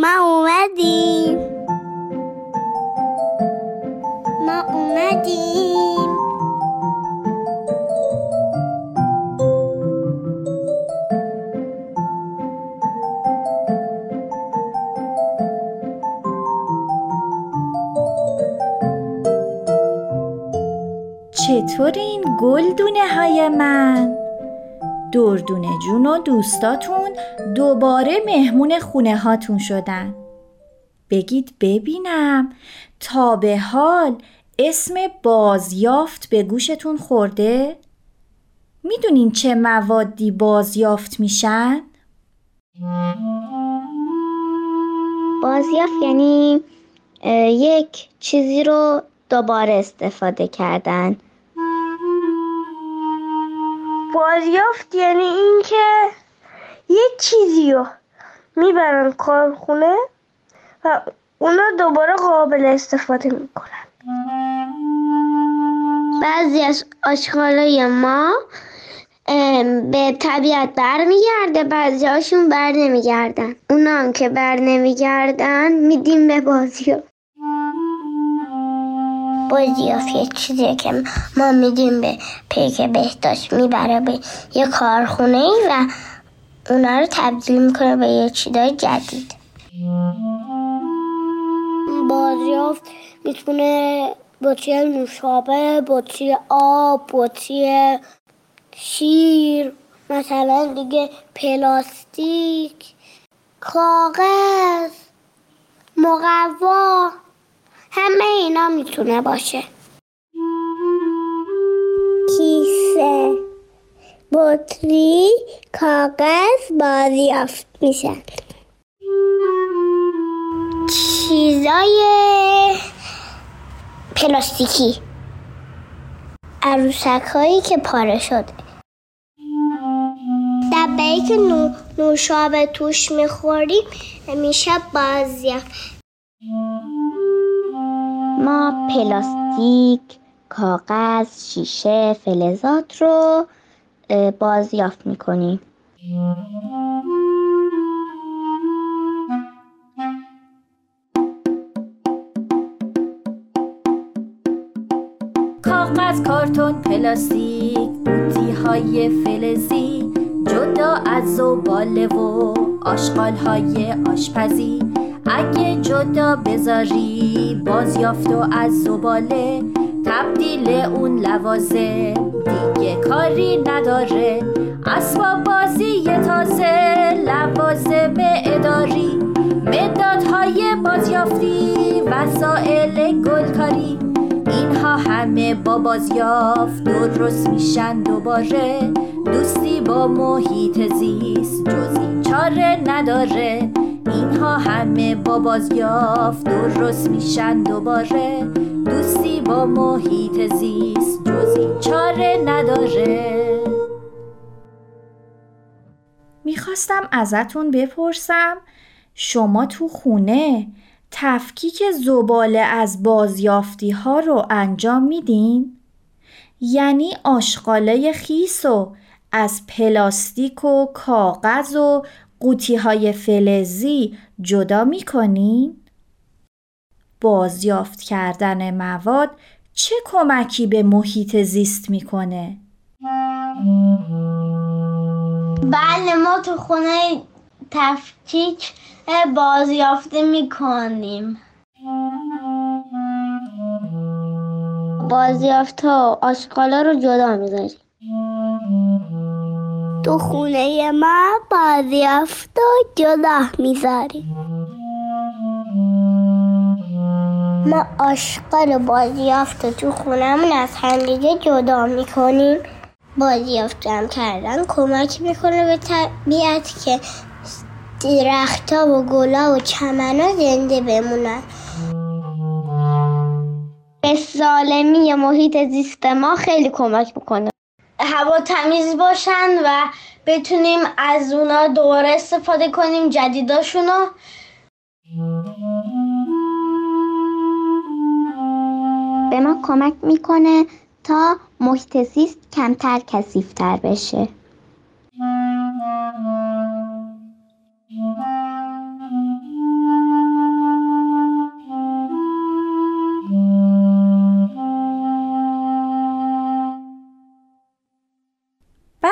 ما اومدیم ما اومدیم چطورین گلدونه های من؟ دردونه جون و دوستاتون دوباره مهمون خونه هاتون شدن بگید ببینم تا به حال اسم بازیافت به گوشتون خورده؟ می‌دونین چه موادی بازیافت میشن؟ بازیافت یعنی یک چیزی رو دوباره استفاده کردن بازیافت یعنی اینکه یک چیزی رو می‌برن کارخونه و اونا دوباره قابل استفاده می‌کنن. بعضی از آشغالای ما به طبیعت برمیگرده بعضی هاشون بر نمیگردن. اونا هم که بر نمیگردن میدیم به بازیافت. بازیافت یه چیزیه که ما میدیم به پیک بهداشت می‌بره به یه کارخونه ای و اونا رو تبدیل می‌کنه به یه چیزای جدید. بازیافت می‌تونه بطری نوشابه بطری آب بطری شیر مثلا دیگه پلاستیک کاغذ مقوا. می‌تونه باشه. کیسه. بطری کاغذ بازیافت میشن چیزای پلاستیکی. عروسک هایی که پاره شده. دبه که نو، نوشابه توش می‌خوریم میشه بازیافت. پلاستیک، کاغذ، شیشه، فلزات رو بازیافت می‌کنیم. کاغذ کارتون پلاستیک بوتی های فلزی جدا از زباله و آشغال های آشپزی. اگه جدا بذاری بازیافت و از زباله تبدیل اون لوازه دیگه کاری نداره. اسباب بازی تازه لوازم اداری. مدادهای بازیافتی وسایل گلکاری. اینها همه با بازیافت درست میشن دوباره. دوستی با محیط زیست جز این چاره نداره. اینها همه با بازیافت درست میشن دوباره دوستی با محیط زیست جز این چاره نداره می‌خواستم ازتون بپرسم شما تو خونه تفکیک زباله از بازیافتی ها رو انجام میدین؟ یعنی آشغاله خیس و از پلاستیک و کاغذ و قوطی های فلزی جدا می‌کنین؟ بازیافت کردن مواد چه کمکی به محیط زیست می‌کنه؟ بله ما تو خونه تفکیک بازیافته می‌کنیم بازیافت ها آشغالا رو جدا می‌ذاریم تو خونه ما بازیافت رو جدا می‌ذاریم ما آشغال بازیافت تو خونمون از همدیگه جدا می‌کنیم. بازیافت جمع کردن کمک می‌کنه به طبیعت که درختها و گلا و چمنا زنده بمونن. به سالمی محیط زیست ما خیلی کمک می‌کنه. هوا تمیز باشن و بتونیم از اونا دوباره استفاده کنیم جدیداشونو. به ما کمک می‌کنه تا محیط زیست کمتر کثیفتر بشه.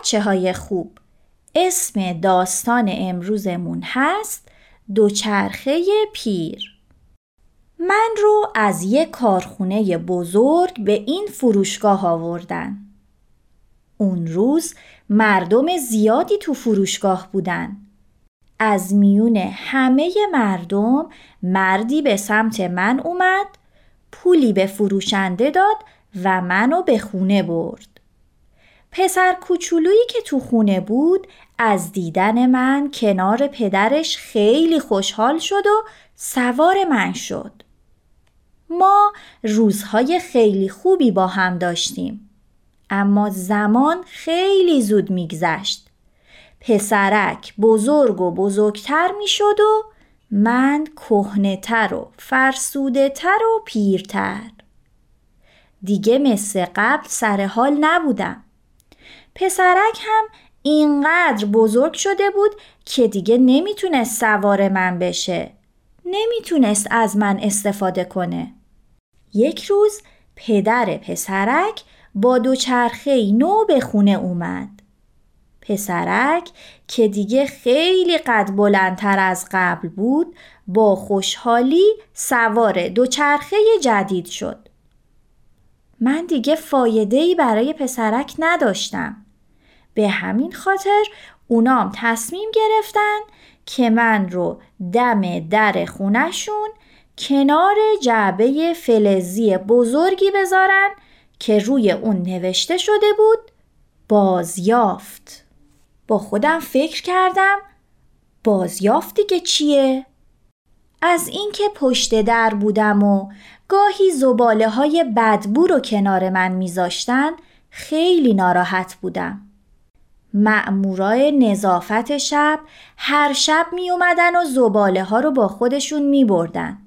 بچه های خوب. اسم داستان امروزمون هست دوچرخه پیر. من رو از یک کارخونه بزرگ به این فروشگاه آوردن. اون روز مردم زیادی تو فروشگاه بودن. از میون همه مردم مردی به سمت من اومد پولی به فروشنده داد و منو به خونه برد. پسر کوچولویی که تو خونه بود از دیدن من کنار پدرش خیلی خوشحال شد و سوار من شد. ما روزهای خیلی خوبی با هم داشتیم. اما زمان خیلی زود میگذشت. پسرک بزرگ و بزرگتر می‌شد و من کهنهتر و فرسوده تر و پیرتر. دیگه مثل قبل سر حال نبودم. پسرک هم اینقدر بزرگ شده بود که دیگه نمی‌تونست سوار من بشه. نمی‌تونست از من استفاده کنه. یک روز پدر پسرک با دوچرخه نو به خونه اومد. پسرک که دیگه خیلی قد بلندتر از قبل بود با خوشحالی سوار دوچرخه جدید شد. من دیگه فایده برای پسرک نداشتم. به همین خاطر اونام تصمیم گرفتن که من رو دم در خونشون کنار جعبه فلزی بزرگی بذارن که روی اون نوشته شده بود بازیافت با خودم فکر کردم بازیافت دیگه چیه؟ از اینکه پشت در بودم و گاهی زباله های بدبو رو کنار من میذاشتن خیلی ناراحت بودم. مأمورای نظافت شب هر شب می اومدن و زباله ها رو با خودشون می بردن.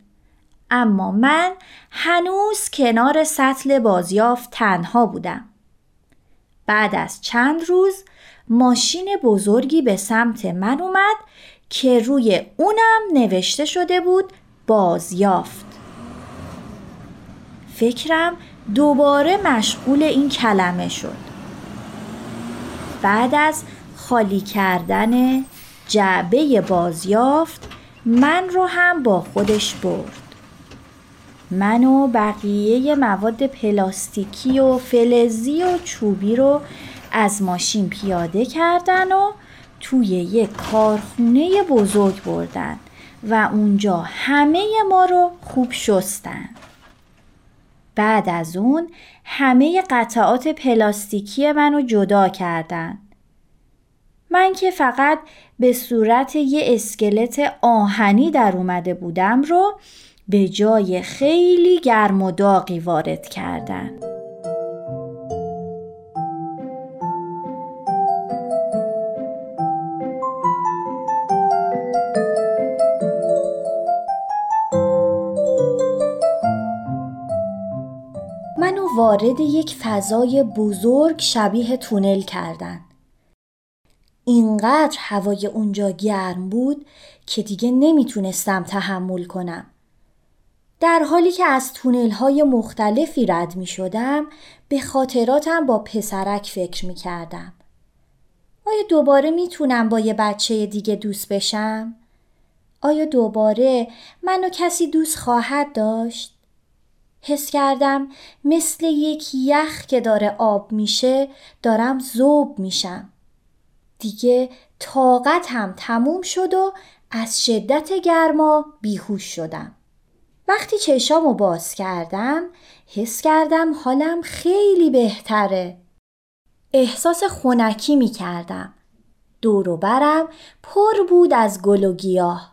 اما من هنوز کنار سطل بازیافت تنها بودم. بعد از چند روز ماشین بزرگی به سمت من اومد که روی اونم نوشته شده بود بازیافت. فکرم دوباره مشغول این کلمه شد. بعد از خالی کردن جعبه بازیافت من رو هم با خودش برد. من و بقیه مواد پلاستیکی و فلزی و چوبی رو از ماشین پیاده کردن و توی یک کارخونه بزرگ بردن و اونجا همه ما رو خوب شستن. بعد از اون همه قطعات پلاستیکی منو جدا کردن. من که فقط به صورت یه اسکلت آهنی در اومده بودم رو به جای خیلی گرم و داغی وارد کردن. وارد یک فضای بزرگ شبیه تونل کردن. اینقدر هوای اونجا گرم بود که دیگه نمی‌تونستم تحمل کنم. در حالی که از تونل های مختلفی رد می شدم به خاطراتم با پسرک فکر می کردم. آیا دوباره می‌تونم با یه بچه دیگه دوست بشم؟ آیا دوباره منو کسی دوست خواهد داشت؟ حس کردم مثل یک یخ که داره آب میشه دارم زوب میشم. دیگه طاقتم تموم شد و از شدت گرما بیهوش شدم. وقتی چشامو باز کردم حس کردم حالم خیلی بهتره. احساس خونکی می کردم. دور برم پر بود از گل و گیاه.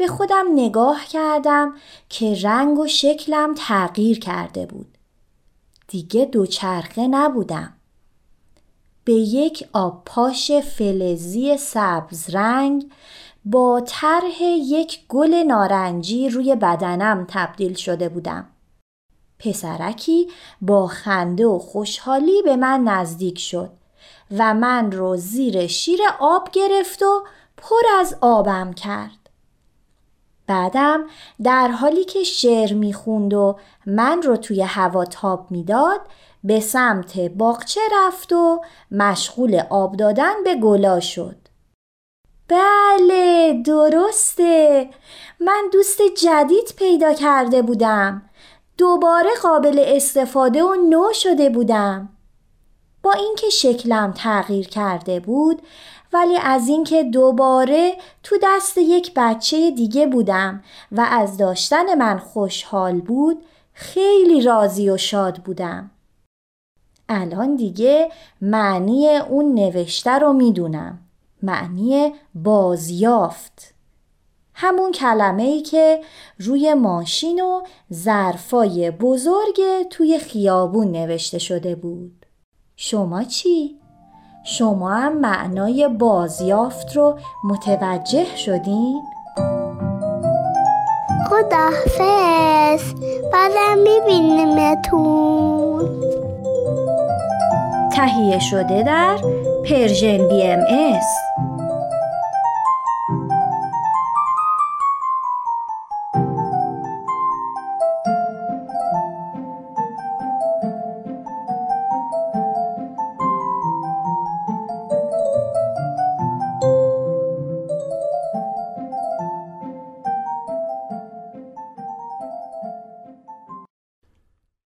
به خودم نگاه کردم که رنگ و شکلم تغییر کرده بود. دیگه دوچرخه نبودم. به یک آب پاش فلزی سبز رنگ با طرح یک گل نارنجی روی بدنم تبدیل شده بودم. پسرکی با خنده و خوشحالی به من نزدیک شد و من رو زیر شیر آب گرفت و پر از آبم کرد. بعدم در حالی که شعر می‌خوند و من رو توی هوا تاب می‌داد به سمت باغچه رفت و مشغول آب دادن به گلا شد. بله درسته. من دوست جدید پیدا کرده بودم. دوباره قابل استفاده و نو شده بودم. با اینکه شکلم تغییر کرده بود ولی از اینکه دوباره تو دست یک بچه دیگه بودم و از داشتن من خوشحال بود خیلی راضی و شاد بودم. الان دیگه معنی اون نوشته رو می‌دونم. معنی بازیافت. همون کلمه ای که روی ماشین و ظرفای بزرگ توی خیابون نوشته شده بود. شما چی؟ شما هم معنای بازیافت رو متوجه شدین؟ خداحافظ. بعدم میبینیمتون. تهیه شده در Persian BMS.